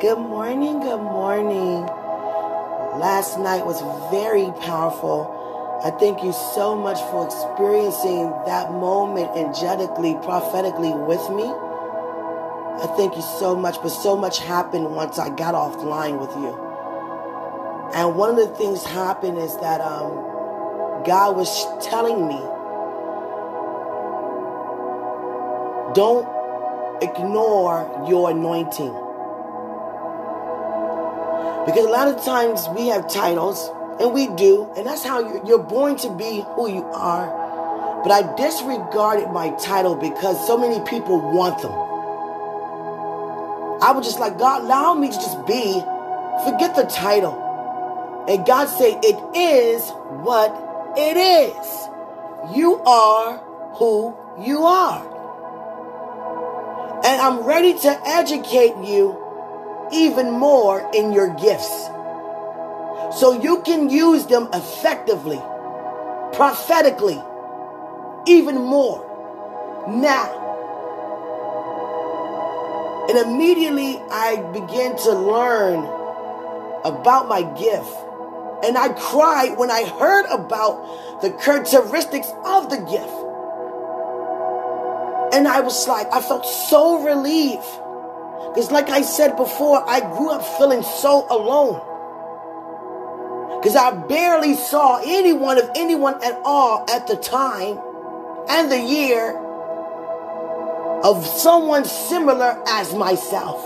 Good morning, good morning. Last night was very powerful. I thank you so much for experiencing that moment angelically, prophetically with me. I thank you so much, but so much happened once I got offline with you. And one of the things happened is that um, God was telling me, don't ignore your anointing. Because a lot of times we have titles, and we do, and that's how you're, born to be who you are. But I disregarded my title because so many people want them. I was just like, God, allow me to just be. Forget the title. And God said, it is what it is. You are who you are. And I'm ready to educate you even more in your gifts. So you can use them effectively, prophetically, even more now. And immediately I began to learn about my gift. And I cried when I heard about the characteristics of the gift. And I was like, I felt so relieved because, like I said before, I grew up feeling so alone. Because I barely saw anyone of anyone at all at the time and the year of someone similar as myself.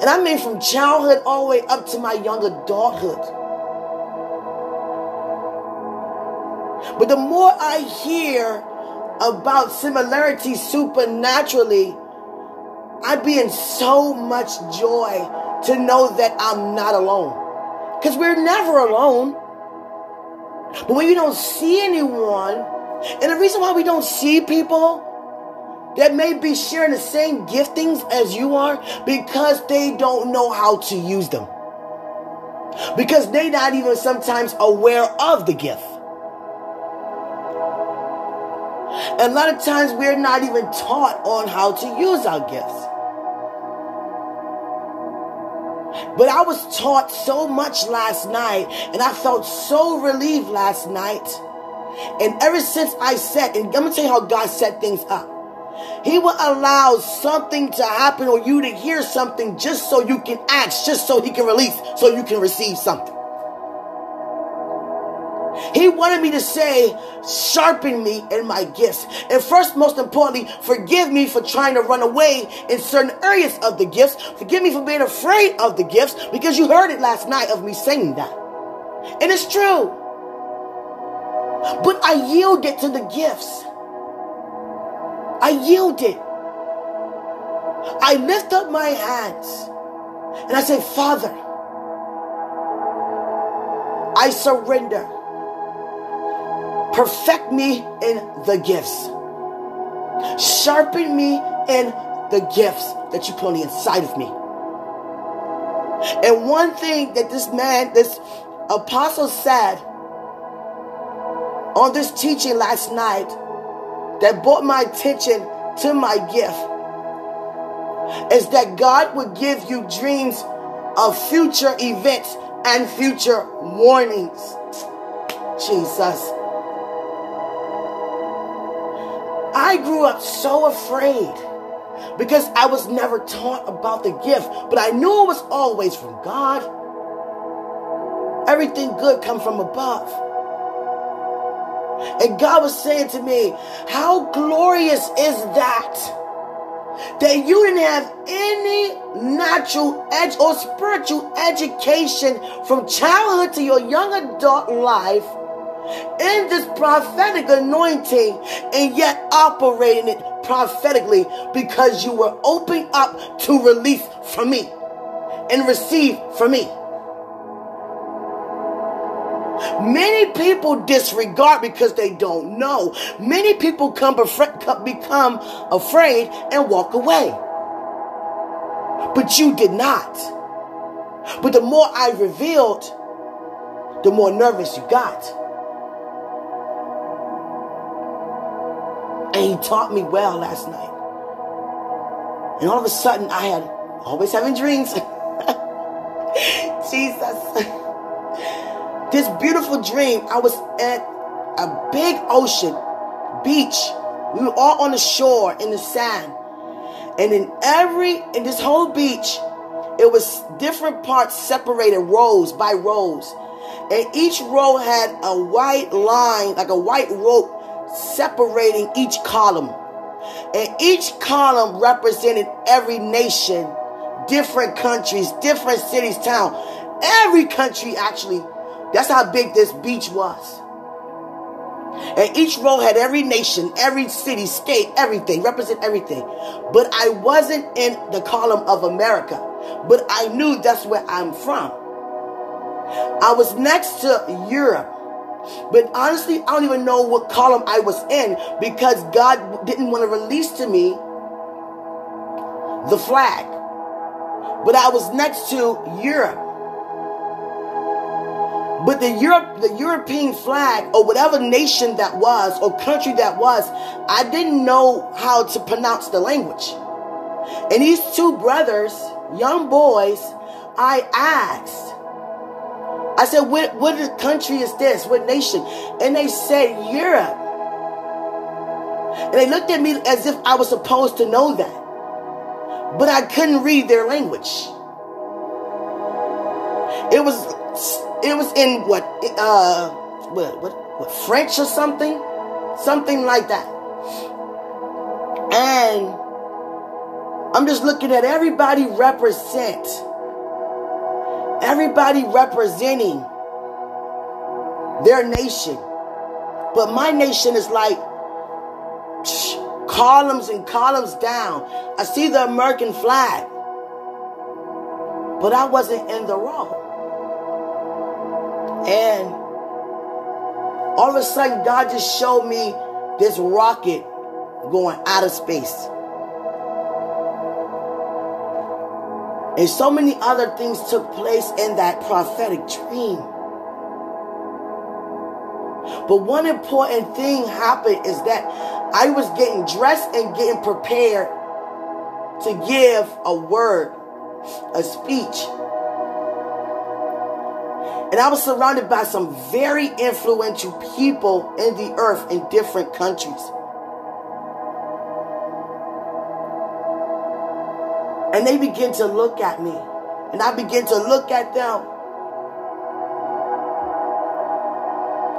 And I mean from childhood all the way up to my young adulthood. But the more I hear about similarities supernaturally, I'd be in so much joy to know that I'm not alone. Because we're never alone. But when you don't see anyone, and the reason why we don't see people that may be sharing the same giftings as you are, because they don't know how to use them. Because they're not even sometimes aware of the gift. A lot of times we're not even taught on how to use our gifts. But I was taught so much last night, and I felt so relieved last night. And ever since I said, and I'm gonna tell you how God set things up. He will allow something to happen or you to hear something just so you can ask, just so He can release, so you can receive something. He wanted me to say, sharpen me in my gifts. And first, most importantly, forgive me for trying to run away in certain areas of the gifts. Forgive me for being afraid of the gifts because you heard it last night of me saying that. And it's true. But I yielded to the gifts. I yielded. I lift up my hands and I say, Father, I surrender. Perfect me in the gifts. Sharpen me in the gifts that you put on the inside of me. And one thing that this man, this apostle said on this teaching last night that brought my attention to my gift is that God would give you dreams of future events and future warnings. Jesus. I grew up so afraid because I was never taught about the gift, but I knew it was always from God. Everything good comes from above. And God was saying to me, How glorious is that? That you didn't have any natural edge or spiritual education from childhood to your young adult life in this prophetic anointing and yet operating it prophetically because you were open up to release from me and receive from me. Many people disregard because they don't know. Many people come become afraid and walk away. But you did not. But the more I revealed, the more nervous you got. And he taught me well last night. And all of a sudden, I had always having dreams. Jesus. This beautiful dream, I was at a big ocean, beach. We were all on the shore in the sand. And in every, in this whole beach, it was different parts separated rows by rows. And each row had a white line, like a white rope, separating each column. And each column represented every nation, different countries, different cities, town. Every country actually. That's how big this beach was. And each row had every nation, every city, state, everything, represent everything. But I wasn't in the column of America. But I knew that's where I'm from. I was next to Europe. But honestly, I don't even know what column I was in because God didn't want to release to me the flag. But I was next to Europe. But the Europe, the European flag, or whatever nation that was, or country that was, I didn't know how to pronounce the language. And these two brothers, young boys, I asked, I said, what, what country is this? What nation? And they said, Europe. And they looked at me as if I was supposed to know that. But I couldn't read their language. It was it was in what uh what what, what French or something, something like that. And I'm just looking at everybody represent, everybody representing their nation, but my nation is like columns and columns down. I see the American flag, but I wasn't in the row. And all of a sudden, God just showed me this rocket going out of space. And so many other things took place in that prophetic dream. But one important thing happened is that I was getting dressed and getting prepared to give a word, a speech. And I was surrounded by some very influential people in the earth in different countries. And they begin to look at me. And I begin to look at them.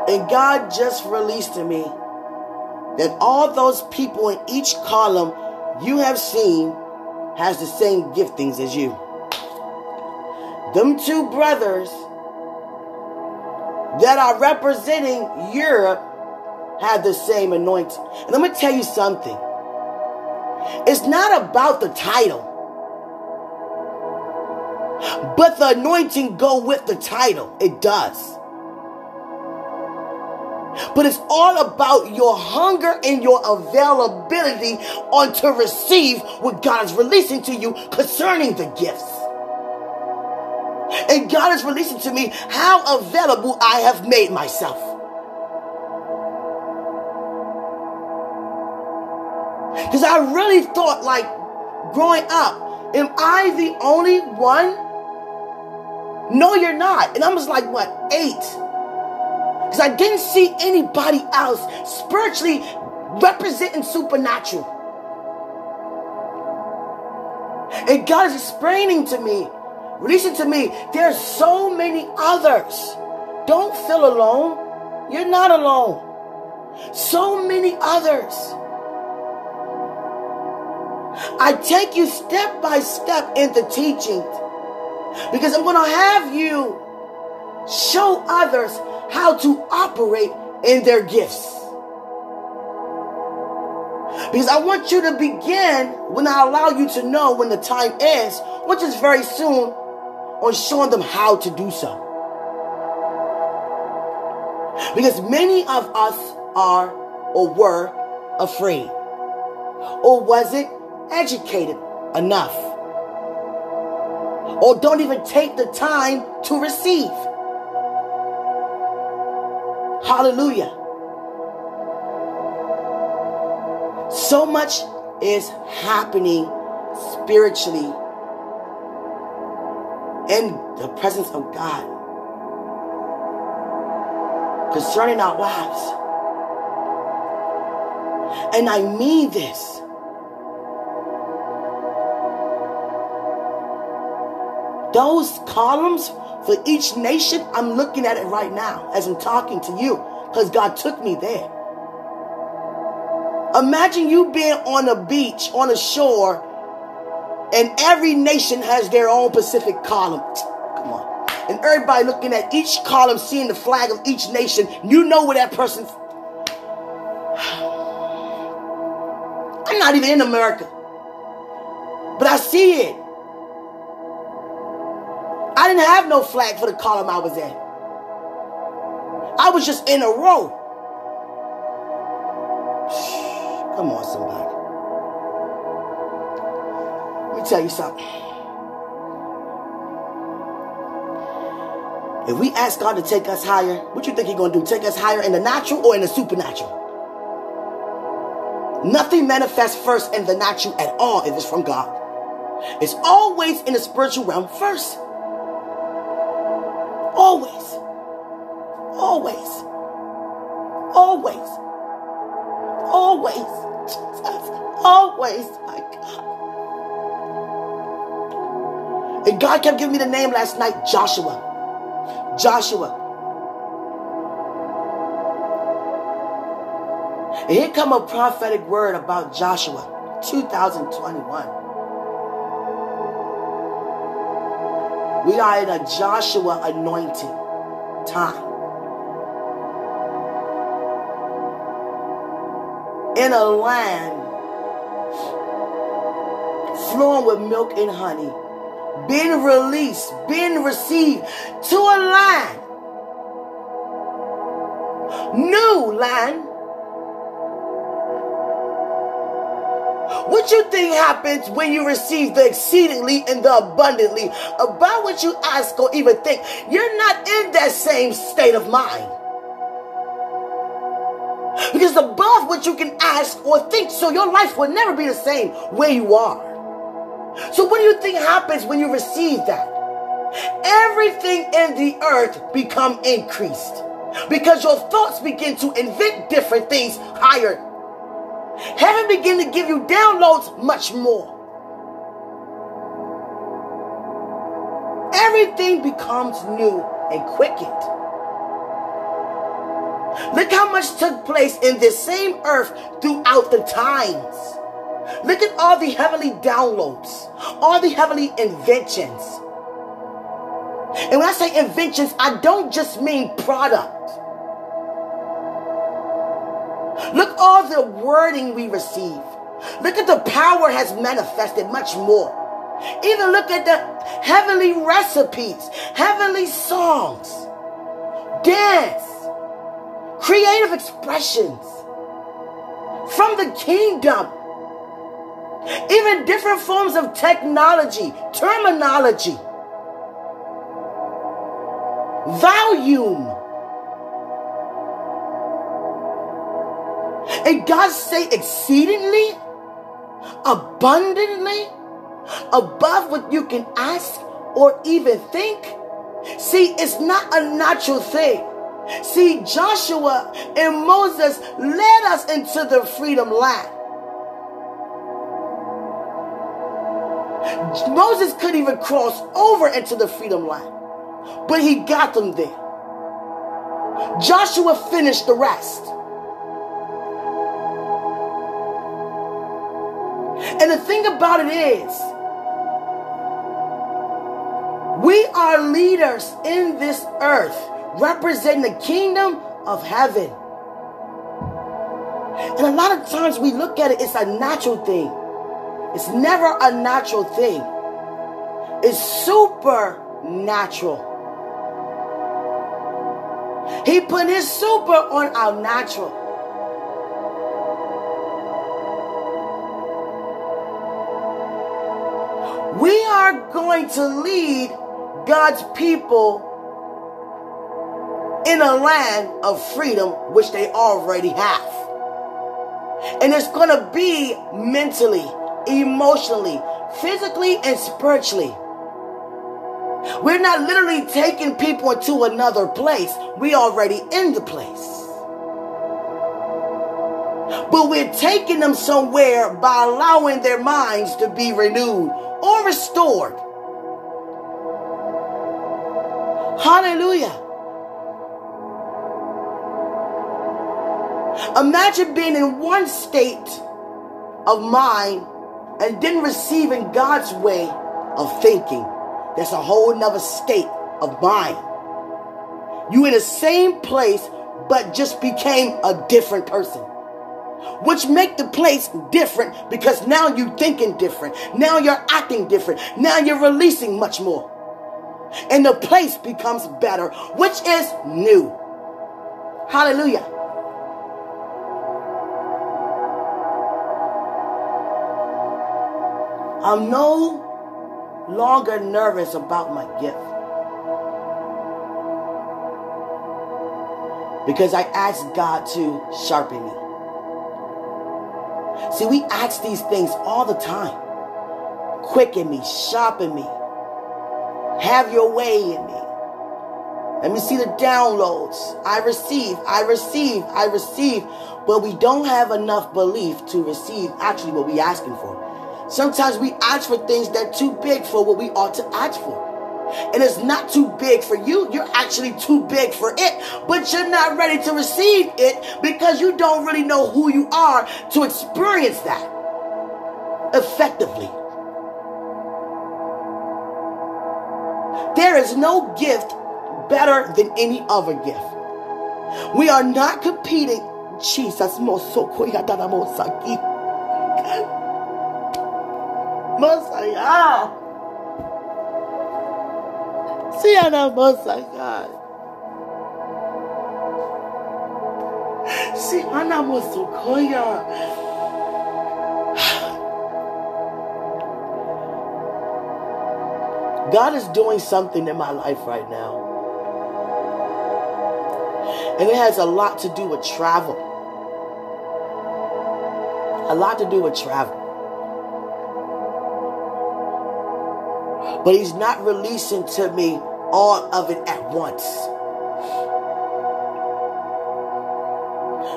And God just released to me that all those people in each column you have seen has the same giftings as you. Them two brothers that are representing Europe have the same anointing. And I'm going to tell you something. It's not about the title. But the anointing go with the title. It does. But it's all about your hunger and your availability on to receive what God is releasing to you concerning the gifts. And God is releasing to me how available I have made myself. Because I really thought, like, growing up, am I the only one? No, you're not. And I was like, what, eight? Because I didn't see anybody else spiritually representing supernatural. And God is explaining to me Listen to me. There's so many others. Don't feel alone. You're not alone. So many others. I take you step by step into teaching because I'm going to have you show others how to operate in their gifts. Because I want you to begin when I allow you to know when the time is, which is very soon, on showing them how to do so. Because many of us are or were afraid. Or wasn't educated enough. Or don't even take the time to receive. Hallelujah. So much is happening spiritually in the presence of God concerning our lives. And I mean this. Those columns for each nation, I'm looking at it right now as I'm talking to you because God took me there. Imagine you being on a beach, on a shore, and every nation has their own Pacific column. Come on. And everybody looking at each column, seeing the flag of each nation. You know where that person's. I'm not even in America. But I see it. I didn't have no flag for the column I was in. I was just in a row. Come on, somebody. Let me tell you something. If we ask God to take us higher, what you think He's going to do? Take us higher in the natural or in the supernatural? Nothing manifests first in the natural at all if it's from God. It's always in the spiritual realm first. Always. Always. Always. Always. Always. My God. And God kept giving me the name last night Joshua. Joshua. And here come a prophetic word about Joshua 2021. We are in a Joshua anointing time. In a land flowing with milk and honey, being released, being received to a land, new land What you think happens when you receive the exceedingly and the abundantly about what you ask or even think? You're not in that same state of mind. Because above what you can ask or think, so your life will never be the same where you are. So what do you think happens when you receive that? Everything in the earth become increased because your thoughts begin to invent different things higher Heaven begin to give you downloads much more. Everything becomes new and quickened. Look how much took place in this same earth throughout the times. Look at all the heavenly downloads, all the heavenly inventions. And when I say inventions, I don't just mean product. Look all the wording we receive. Look at the power has manifested much more. Even look at the heavenly recipes, heavenly songs, dance, creative expressions from the kingdom. Even different forms of technology, terminology, volume And God say exceedingly, abundantly, above what you can ask or even think. See, it's not a natural thing. See, Joshua and Moses led us into the freedom land. Moses couldn't even cross over into the freedom land, but he got them there. Joshua finished the rest. And the thing about it is, we are leaders in this earth representing the kingdom of heaven. And a lot of times we look at it, it's a natural thing. It's never a natural thing, it's supernatural. He put his super on our natural. We are going to lead God's people in a land of freedom, which they already have. And it's going to be mentally, emotionally, physically and spiritually. We're not literally taking people to another place. We already in the place. But we're taking them somewhere by allowing their minds to be renewed or restored. Hallelujah. Imagine being in one state of mind and then receiving God's way of thinking. That's a whole nother state of mind. You in the same place, but just became a different person. Which make the place different because now you're thinking different. Now you're acting different. Now you're releasing much more. And the place becomes better, which is new. Hallelujah. I'm no longer nervous about my gift. Because I asked God to sharpen me. See, we ask these things all the time. Quicken me, sharpen me. Have your way in me. Let me see the downloads. I receive, I receive, I receive. But we don't have enough belief to receive actually what we're asking for. Sometimes we ask for things that are too big for what we ought to ask for. And it's not too big for you. You're actually too big for it. But you're not ready to receive it because you don't really know who you are to experience that effectively. There is no gift better than any other gift. We are not competing. Jesus, Masaya. Siana Masaya. Siana Mosukoya. God is doing something in my life right now. And it has a lot to do with travel. A lot to do with travel. But he's not releasing to me all of it at once.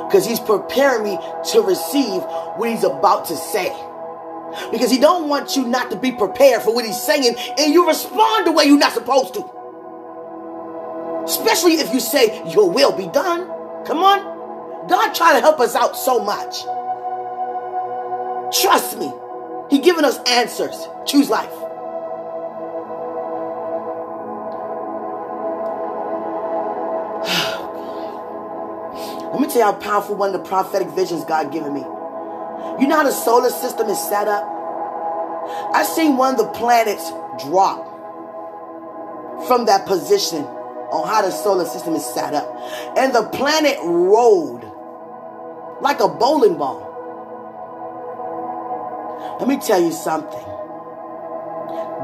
Because he's preparing me to receive what he's about to say. Because he don't want you not to be prepared for what he's saying and you respond the way you're not supposed to. Especially if you say, your will be done. Come on. God trying to help us out so much. Trust me. He giving us answers. Choose life. Tell you how powerful one of the prophetic visions God given me. You know how the solar system is set up? I seen one of the planets drop from that position on how the solar system is set up. And the planet rolled like a bowling ball. Let me tell you something.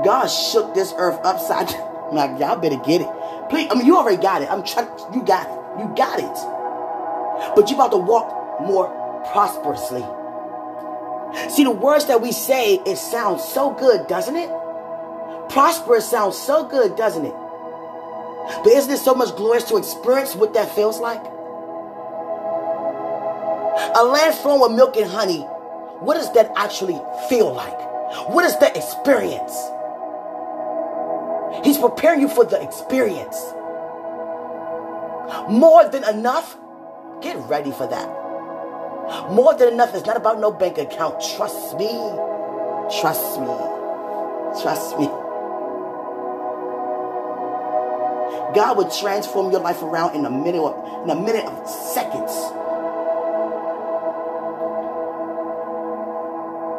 God shook this earth upside down. Like, y'all better get it. Please, I mean, you already got it. I'm trying, you got it. You got it. But you're about to walk more prosperously. See, the words that we say, it sounds so good, doesn't it? Prosperous sounds so good, doesn't it? But isn't it so much glorious to experience what that feels like? A land flowing with milk and honey, what does that actually feel like? What is that experience? He's preparing you for the experience. More than enough Get ready for that. More than enough is not about no bank account. Trust me. Trust me. Trust me. God will transform your life around in a minute of, in a minute of seconds.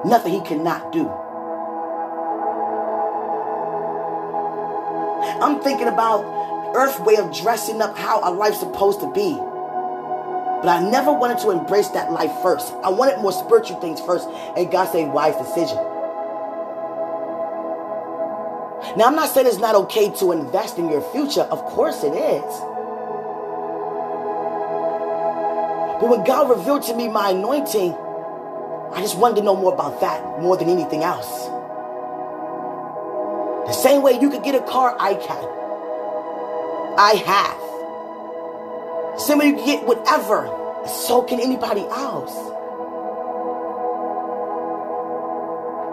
Nothing he cannot do. I'm thinking about Earth way of dressing up how our life's supposed to be. But I never wanted to embrace that life first. I wanted more spiritual things first. And God said, wise decision. Now, I'm not saying it's not okay to invest in your future. Of course it is. But when God revealed to me my anointing, I just wanted to know more about that more than anything else. The same way you could get a car, I can. I have. Same way you get whatever, so can anybody else.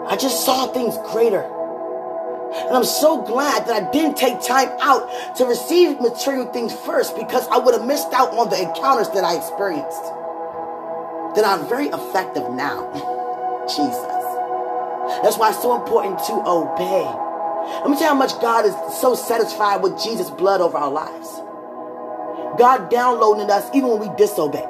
I just saw things greater. And I'm so glad that I didn't take time out to receive material things first because I would have missed out on the encounters that I experienced. That are very effective now. Jesus. That's why it's so important to obey. Let me tell you how much God is so satisfied with Jesus' blood over our lives. God downloading us even when we disobey.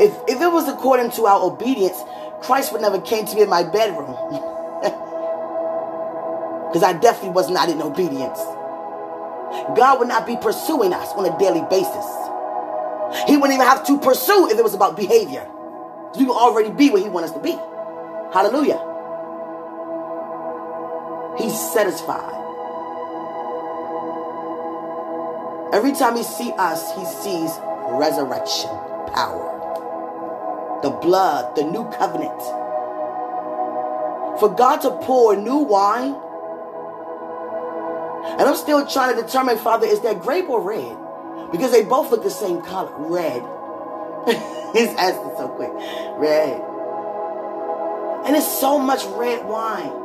If, if it was according to our obedience, Christ would never came to me in my bedroom. Because I definitely was not in obedience. God would not be pursuing us on a daily basis. He wouldn't even have to pursue if it was about behavior. We would already be where He wants us to be. Hallelujah. He's satisfied. Every time He sees us, He sees resurrection power. The blood, the new covenant. For God to pour new wine, and I'm still trying to determine, Father, is that grape or red? Because they both look the same color. Red. He's asking so quick. Red. And it's so much red wine.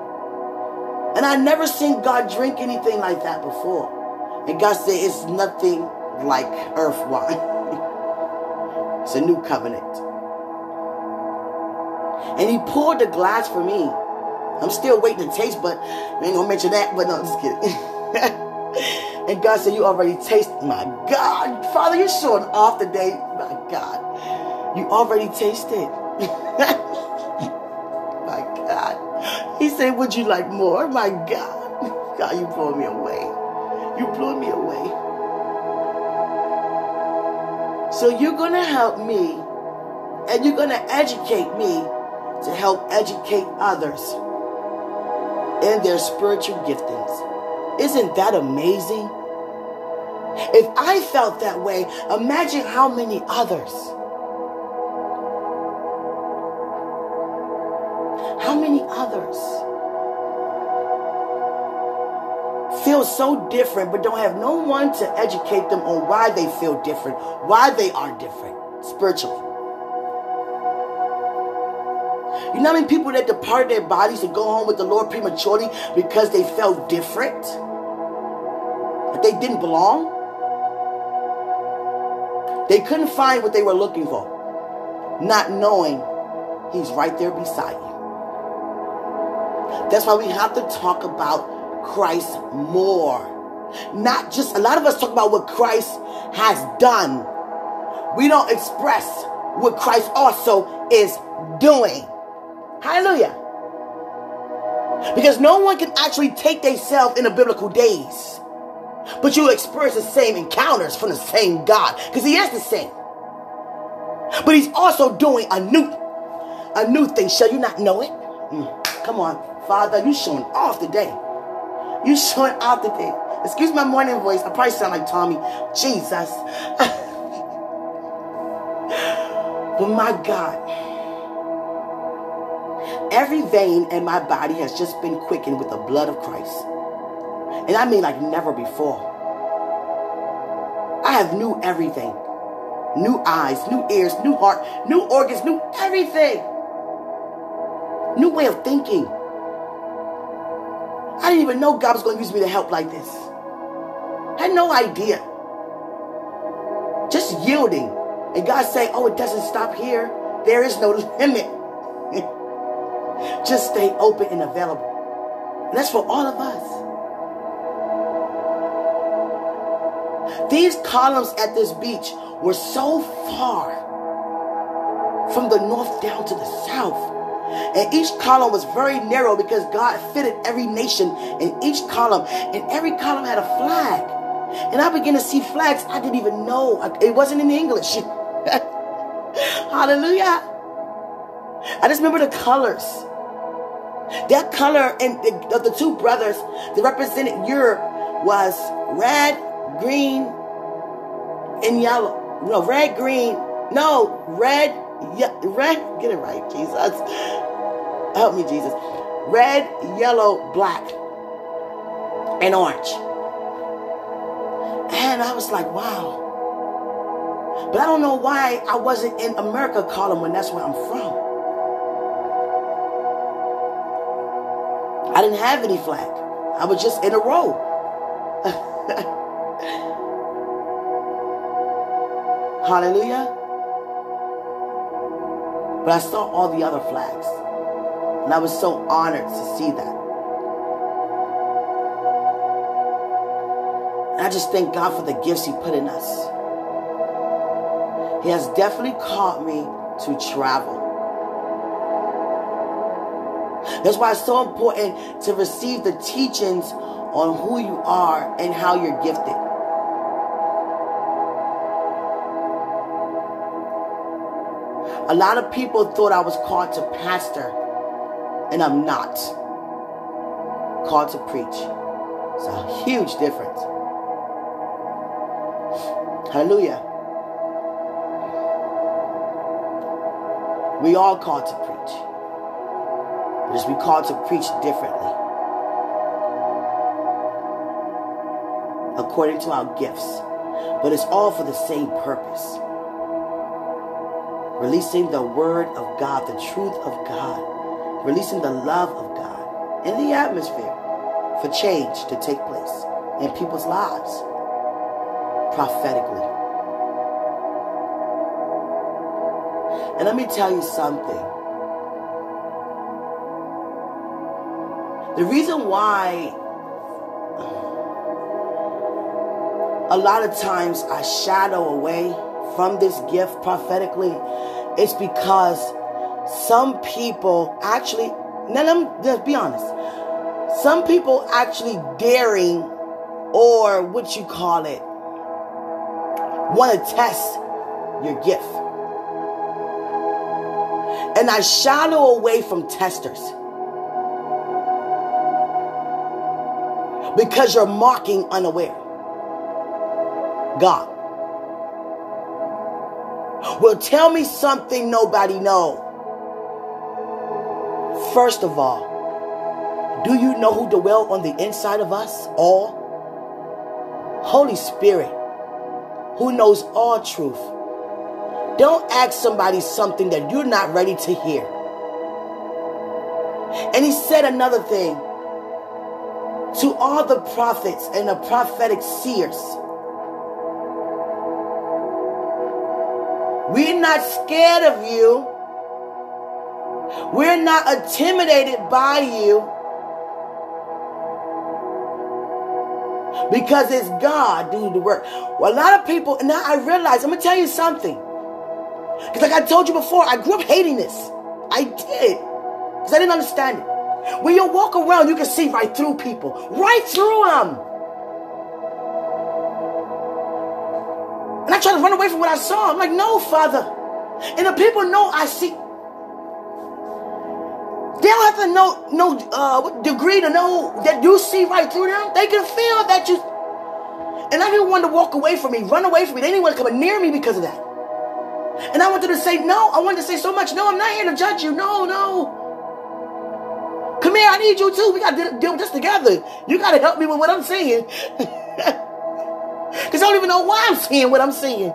And I never seen God drink anything like that before. And God said it's nothing like earth wine. it's a new covenant. And he poured the glass for me. I'm still waiting to taste, but I ain't gonna mention that, but no, just kidding. And God said, You already tasted. My God. Father, you're showing off today. My God. You already tasted. He said, Would you like more? My God. God, you blew me away. You blew me away. So you're going to help me and you're going to educate me to help educate others in their spiritual giftings. Isn't that amazing? If I felt that way, imagine how many others. How many others feel so different but don't have no one to educate them on why they feel different, why they are different spiritually? You know how many people that departed their bodies to go home with the Lord prematurely because they felt different? That they didn't belong? They couldn't find what they were looking for, not knowing He's right there beside you. That's why we have to talk about Christ more. Not just, a lot of us talk about what Christ has done. We don't express what Christ also is doing. Hallelujah. Because no one can actually take themselves in a biblical days. But you experience the same encounters from the same God. Because he is the same. But he's also doing a new, a new thing. Shall you not know it? Mm. Come on, Father, you showing off today. You showing off today. Excuse my morning voice. I probably sound like Tommy. Jesus. but my God. Every vein in my body has just been quickened with the blood of Christ. And I mean like never before. I have new everything. New eyes, new ears, new heart, new organs, new everything. New way of thinking. I didn't even know God was going to use me to help like this. I had no idea. Just yielding. And God saying, oh, it doesn't stop here. There is no limit. Just stay open and available. And that's for all of us. These columns at this beach were so far from the north down to the south. And each column was very narrow because God fitted every nation in each column. And every column had a flag. And I began to see flags I didn't even know. It wasn't in English. Hallelujah. I just remember the colors. That color and of the two brothers that represented Europe was red, green, and yellow. No, red, green. No, red, yeah, red, get it right, Jesus. Help me, Jesus. Red, yellow, black, and orange. And I was like, wow. But I don't know why I wasn't in America calling when that's where I'm from. I didn't have any flag. I was just in a row. Hallelujah. But I saw all the other flags. And I was so honored to see that. And I just thank God for the gifts He put in us. He has definitely called me to travel. That's why it's so important to receive the teachings on who you are and how you're gifted. A lot of people thought I was called to pastor, and I'm not. Called to preach. It's a huge difference. Hallelujah. We all called to preach. But just we called to preach differently. According to our gifts. But it's all for the same purpose releasing the word of God, the truth of God, releasing the love of God in the atmosphere for change to take place in people's lives prophetically. And let me tell you something. The reason why a lot of times I shadow away from this gift prophetically it's because some people actually, now let me just be honest. Some people actually daring or what you call it, want to test your gift. And I shadow away from testers. Because you're mocking unaware. God. Well, tell me something nobody know. First of all, do you know who dwell on the inside of us all? Holy Spirit, who knows all truth. Don't ask somebody something that you're not ready to hear. And he said another thing to all the prophets and the prophetic seers We're not scared of you. We're not intimidated by you. Because it's God doing the work. Well, a lot of people, now I realize, I'm going to tell you something. Because, like I told you before, I grew up hating this. I did. Because I didn't understand it. When you walk around, you can see right through people, right through them. And I try to run away from what I saw. I'm like, no, Father. And the people know I see. They don't have to know no uh, degree to know that you see right through them. They can feel that you. And I didn't want to walk away from me, run away from me. They didn't want to come near me because of that. And I wanted to say no. I wanted to say so much. No, I'm not here to judge you. No, no. Come here, I need you too. We got to deal with this together. You got to help me with what I'm saying. Because I don't even know why I'm seeing what I'm seeing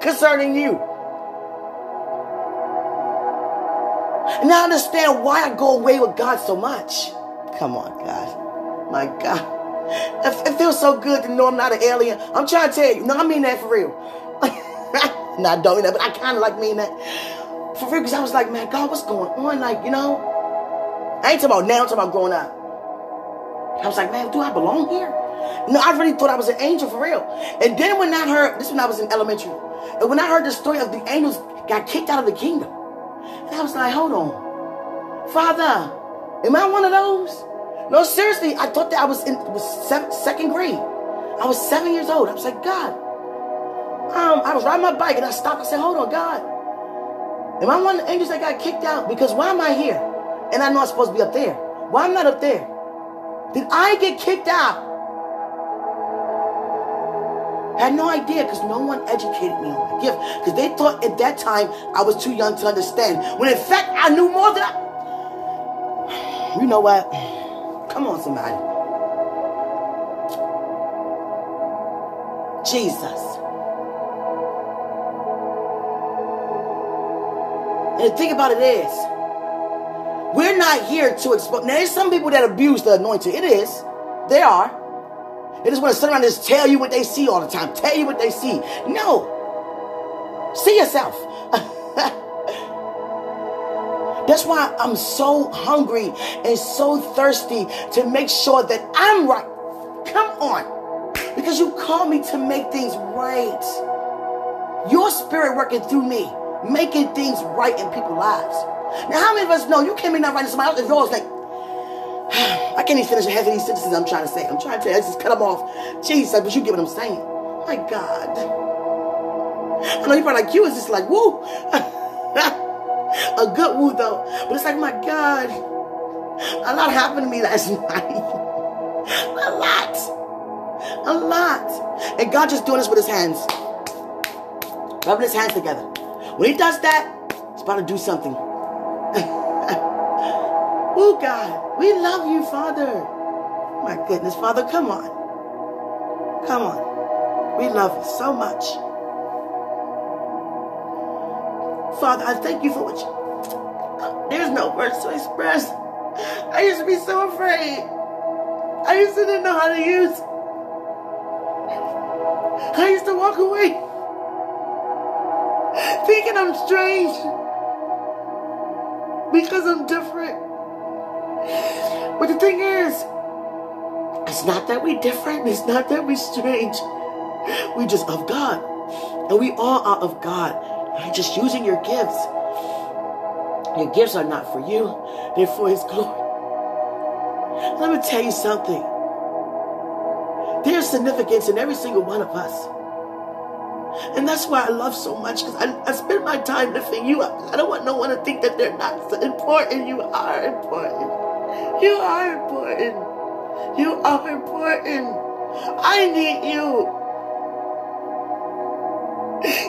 concerning you. And I understand why I go away with God so much. Come on, God. My God. It feels so good to know I'm not an alien. I'm trying to tell you. No, I mean that for real. no, I don't mean that, but I kind of like mean that. For real, because I was like, man, God, what's going on? Like, you know, I ain't talking about now, I'm talking about growing up. I was like, man, do I belong here? No, I really thought I was an angel for real. And then when I heard, this when I was in elementary, and when I heard the story of the angels got kicked out of the kingdom, and I was like, hold on. Father, am I one of those? No, seriously, I thought that I was in was seven, second grade. I was seven years old. I was like, God. Um, I was riding my bike and I stopped. I said, hold on, God. Am I one of the angels that got kicked out? Because why am I here? And I know I'm supposed to be up there. Why am I not up there? Did I get kicked out? I had no idea because no one educated me on my gift. Because they thought at that time I was too young to understand. When in fact I knew more than I. You know what? Come on, somebody. Jesus. And the thing about it is, we're not here to expose. Now, there's some people that abuse the anointing. It is. They are. They just want to sit around and just tell you what they see all the time. Tell you what they see. No. See yourself. That's why I'm so hungry and so thirsty to make sure that I'm right. Come on. Because you call me to make things right. Your spirit working through me, making things right in people's lives. Now, how many of us know you can't not right in somebody else's yours? Like, I can't even finish half of these sentences I'm trying to say. I'm trying to I just cut them off. Jesus, but you get what I'm saying. My God. I know you're probably like, you is just like, woo. a good woo though. But it's like, my God. A lot happened to me last night. a lot. A lot. And God just doing this with his hands. Rubbing his hands together. When he does that, he's about to do something. oh God, we love you, Father. My goodness, Father, come on. Come on. We love you so much. Father, I thank you for what you. There's no words to express. I used to be so afraid. I used to didn't know how to use. I used to walk away thinking I'm strange because I'm different. But the thing is, it's not that we're different. It's not that we're strange. We just of God. And we all are of God. You're just using your gifts. Your gifts are not for you, they're for His glory. Let me tell you something. There's significance in every single one of us. And that's why I love so much because I, I spend my time lifting you up. I don't want no one to think that they're not important. You are important. You are important. You are important. I need you.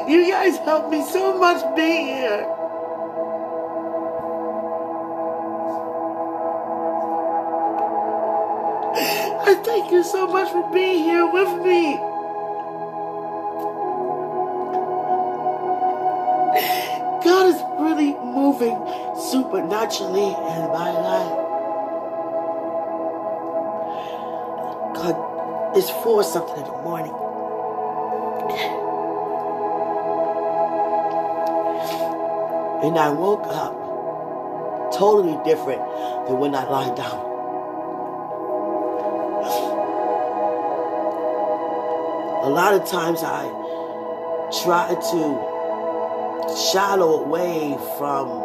You guys help me so much being here. I thank you so much for being here with me. God is really moving supernaturally in my life. God is for something in the morning. And I woke up totally different than when I lied down. A lot of times I try to shallow away from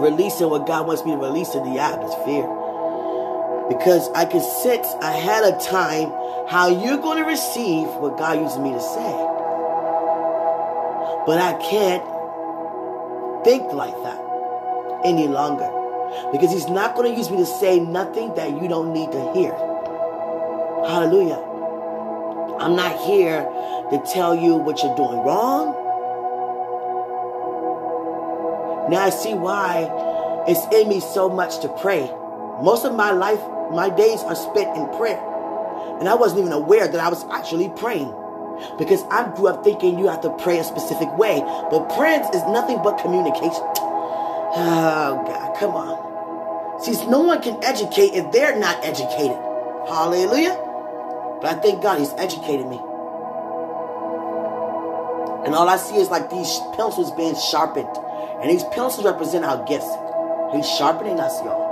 releasing what God wants me to release in the atmosphere. Because I can sense ahead of time how you're going to receive what God uses me to say. But I can't think like that any longer. Because he's not going to use me to say nothing that you don't need to hear. Hallelujah. I'm not here to tell you what you're doing wrong. Now I see why it's in me so much to pray. Most of my life, my days are spent in prayer. And I wasn't even aware that I was actually praying. Because I grew up thinking you have to pray a specific way. But prayer is nothing but communication. Oh, God, come on. See, no one can educate if they're not educated. Hallelujah. But I thank God He's educated me. And all I see is like these pencils being sharpened. And these pencils represent our gifts. He's sharpening us, y'all.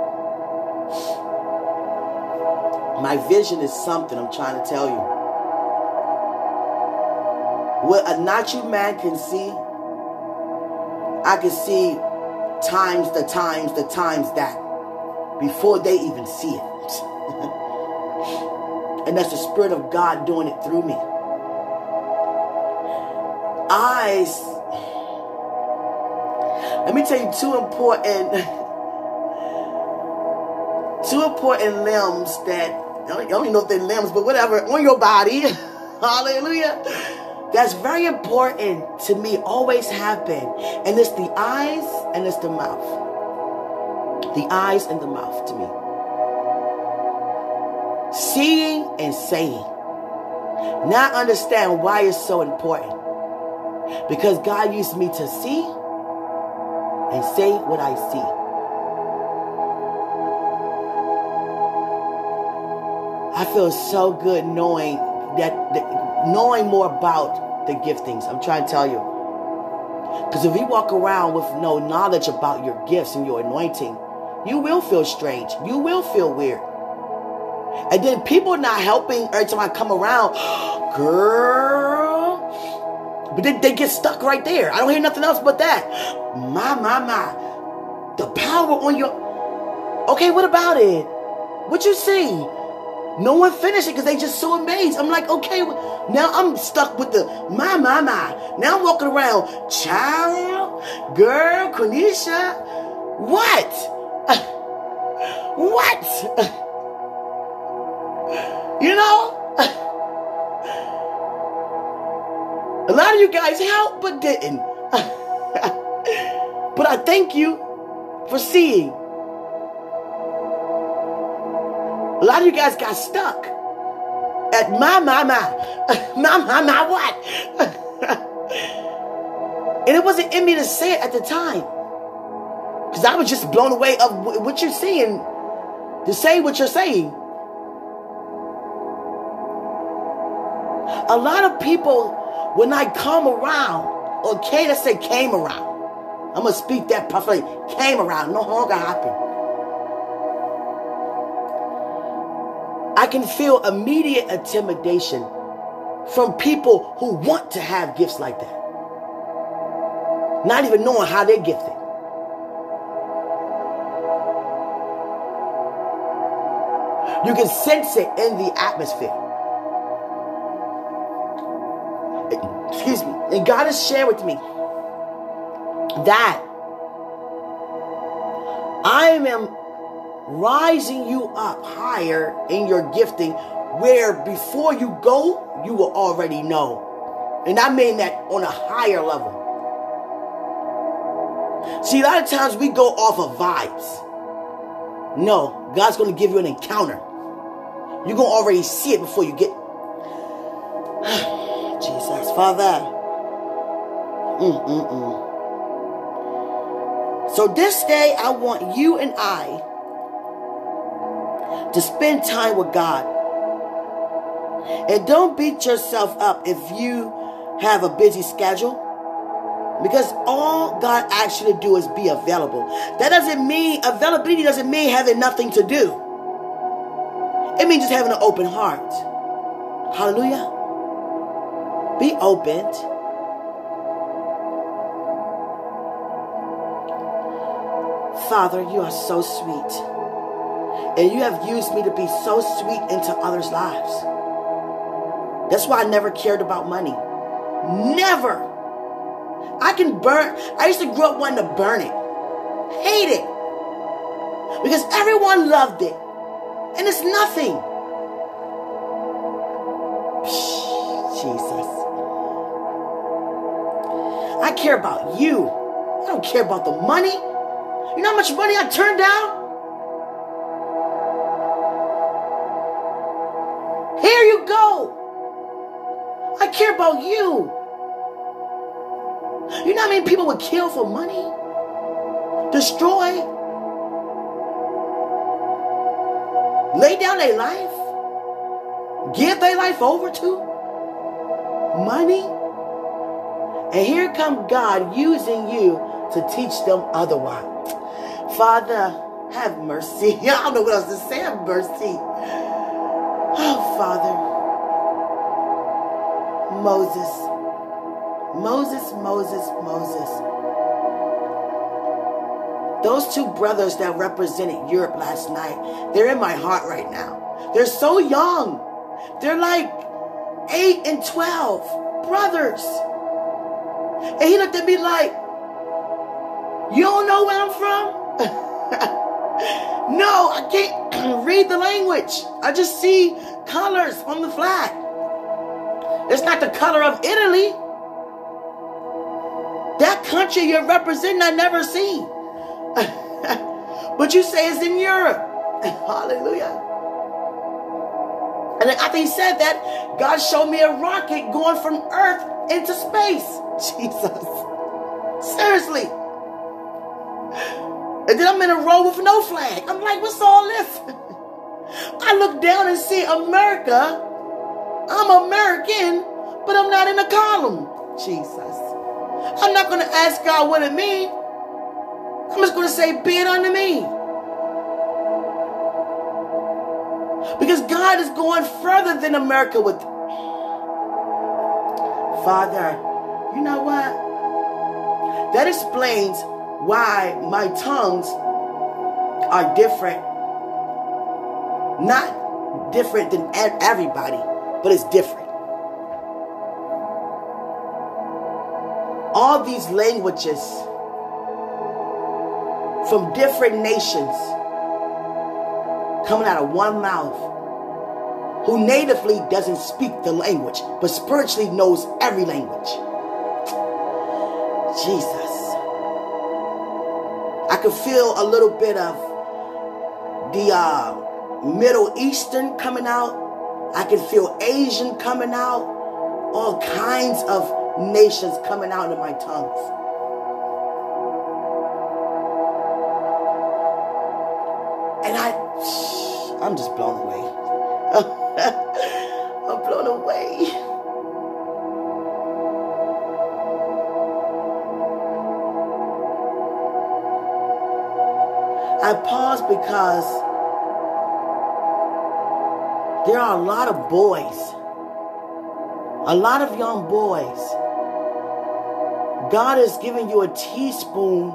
My vision is something I'm trying to tell you. What a natural man can see, I can see times the times the times that before they even see it. and that's the Spirit of God doing it through me. Eyes. Let me tell you two important, two important limbs that I don't even know if they're limbs, but whatever on your body. Hallelujah. That's very important to me, always have been. And it's the eyes and it's the mouth. The eyes and the mouth to me. Seeing and saying. Now I understand why it's so important. Because God used me to see and say what I see. I feel so good knowing that, that knowing more about the giftings. I'm trying to tell you. Because if you walk around with no knowledge about your gifts and your anointing, you will feel strange. You will feel weird. And then people not helping every time I come around, girl. But then they get stuck right there. I don't hear nothing else but that. My, my, my. The power on your. Okay, what about it? What you see? No one finished it because they just so amazed. I'm like, okay, now I'm stuck with the my, my, my. Now I'm walking around, child, girl, Quenisha, what? what? you know? A lot of you guys helped but didn't. but I thank you for seeing. A lot of you guys got stuck at my, my, my, my, my, my, what? and it wasn't in me to say it at the time. Because I was just blown away of what you're seeing, to say what you're saying. A lot of people, when I come around, okay, let's say came around. I'm going to speak that prophetically. Came around, no longer happened. I can feel immediate intimidation from people who want to have gifts like that. Not even knowing how they're gifted. You can sense it in the atmosphere. Excuse me. And God has shared with me that I am rising you up higher in your gifting where before you go, you will already know. And I mean that on a higher level. See, a lot of times we go off of vibes. No, God's going to give you an encounter. You're going to already see it before you get. Jesus, Father. Mm-mm-mm. So this day, I want you and I to spend time with God. And don't beat yourself up if you have a busy schedule. Because all God asks you to do is be available. That doesn't mean, availability doesn't mean having nothing to do. It means just having an open heart. Hallelujah. Be open. Father, you are so sweet. And you have used me to be so sweet into others' lives. That's why I never cared about money. Never. I can burn. I used to grow up wanting to burn it, hate it. Because everyone loved it. And it's nothing. Jesus. I care about you. I don't care about the money. You know how much money I turned down? Go. I care about you. You know how many people would kill for money? Destroy? Lay down their life? Give their life over to? Money? And here come God using you to teach them otherwise. Father, have mercy. I don't know what else to say. Have mercy. Oh, Father. Moses. Moses, Moses, Moses. Those two brothers that represented Europe last night, they're in my heart right now. They're so young. They're like 8 and 12 brothers. And he looked at me like, You don't know where I'm from? No, I can't read the language. I just see colors on the flag. It's not the color of Italy. That country you're representing, I never seen. but you say it's in Europe. Hallelujah. And after he said that, God showed me a rocket going from Earth into space. Jesus. Seriously. And then I'm in a row with no flag. I'm like, what's all this? I look down and see America. I'm American, but I'm not in the column. Jesus. I'm not going to ask God what it means. I'm just going to say, be it unto me. Because God is going further than America with. Father, you know what? That explains why my tongues are different. Not different than everybody, but it's different. All these languages from different nations coming out of one mouth who natively doesn't speak the language but spiritually knows every language. Jesus. I could feel a little bit of the uh, Middle Eastern coming out. I can feel Asian coming out. All kinds of nations coming out of my tongues. And I, I'm just blown away. I'm blown away. I pause because there are a lot of boys, a lot of young boys. God is giving you a teaspoon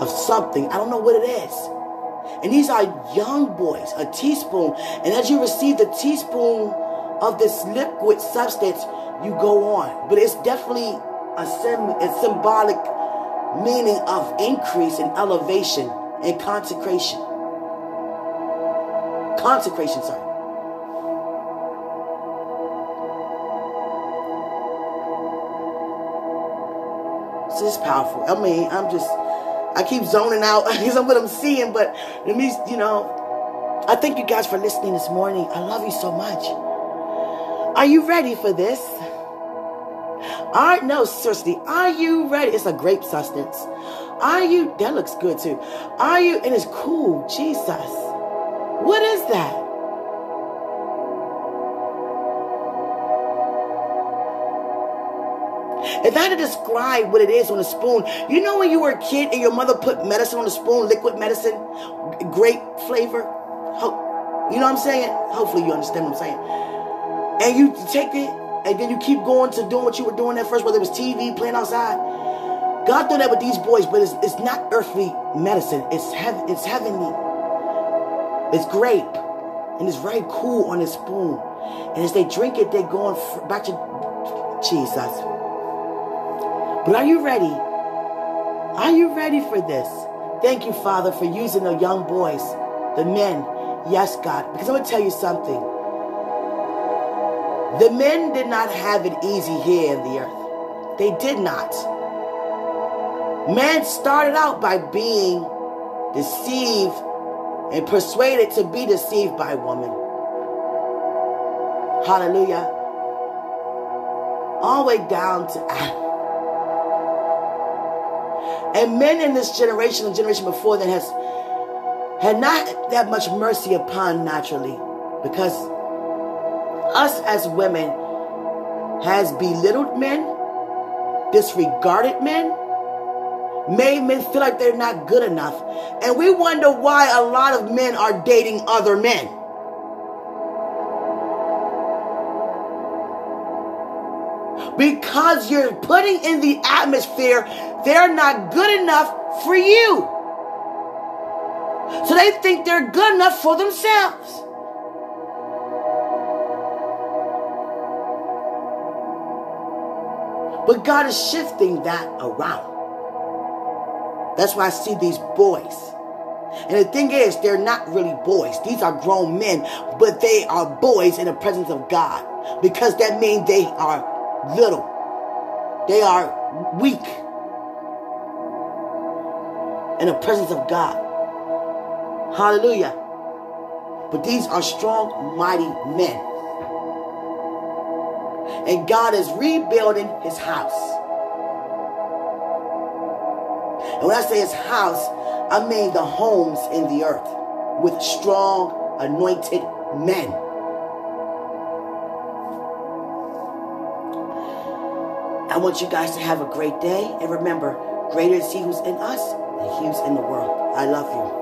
of something. I don't know what it is. And these are young boys, a teaspoon. And as you receive the teaspoon of this liquid substance, you go on. But it's definitely a, sim- a symbolic meaning of increase and elevation and consecration. Consecration, sorry. So it's powerful. I mean, I'm just, I keep zoning out because of what I'm seeing, but let me, you know, I thank you guys for listening this morning. I love you so much. Are you ready for this? Are no seriously, are you ready? It's a grape substance. Are you that looks good too? Are you and it's cool, Jesus. What is that? If I had to describe what it is on a spoon, you know when you were a kid and your mother put medicine on a spoon, liquid medicine, grape flavor? You know what I'm saying? Hopefully you understand what I'm saying. And you take it and then you keep going to doing what you were doing at first, whether it was TV, playing outside. God did that with these boys, but it's, it's not earthly medicine. It's heaven, it's heavenly. It's grape. And it's very cool on the spoon. And as they drink it, they're going back to Jesus. But are you ready? Are you ready for this? Thank you, Father, for using the young boys, the men. Yes, God. Because I'm going to tell you something. The men did not have it easy here in the earth. They did not. Man started out by being deceived and persuaded to be deceived by woman. Hallelujah. All the way down to Adam. And men in this generation and generation before that has had not that much mercy upon naturally because us as women has belittled men, disregarded men, made men feel like they're not good enough. And we wonder why a lot of men are dating other men. Because you're putting in the atmosphere, they're not good enough for you. So they think they're good enough for themselves. But God is shifting that around. That's why I see these boys. And the thing is, they're not really boys. These are grown men, but they are boys in the presence of God. because that means they are little. They are weak in the presence of God. Hallelujah. But these are strong, mighty men. And God is rebuilding his house. And when I say his house, I mean the homes in the earth with strong, anointed men. I want you guys to have a great day. And remember, greater is he who's in us than he who's in the world. I love you.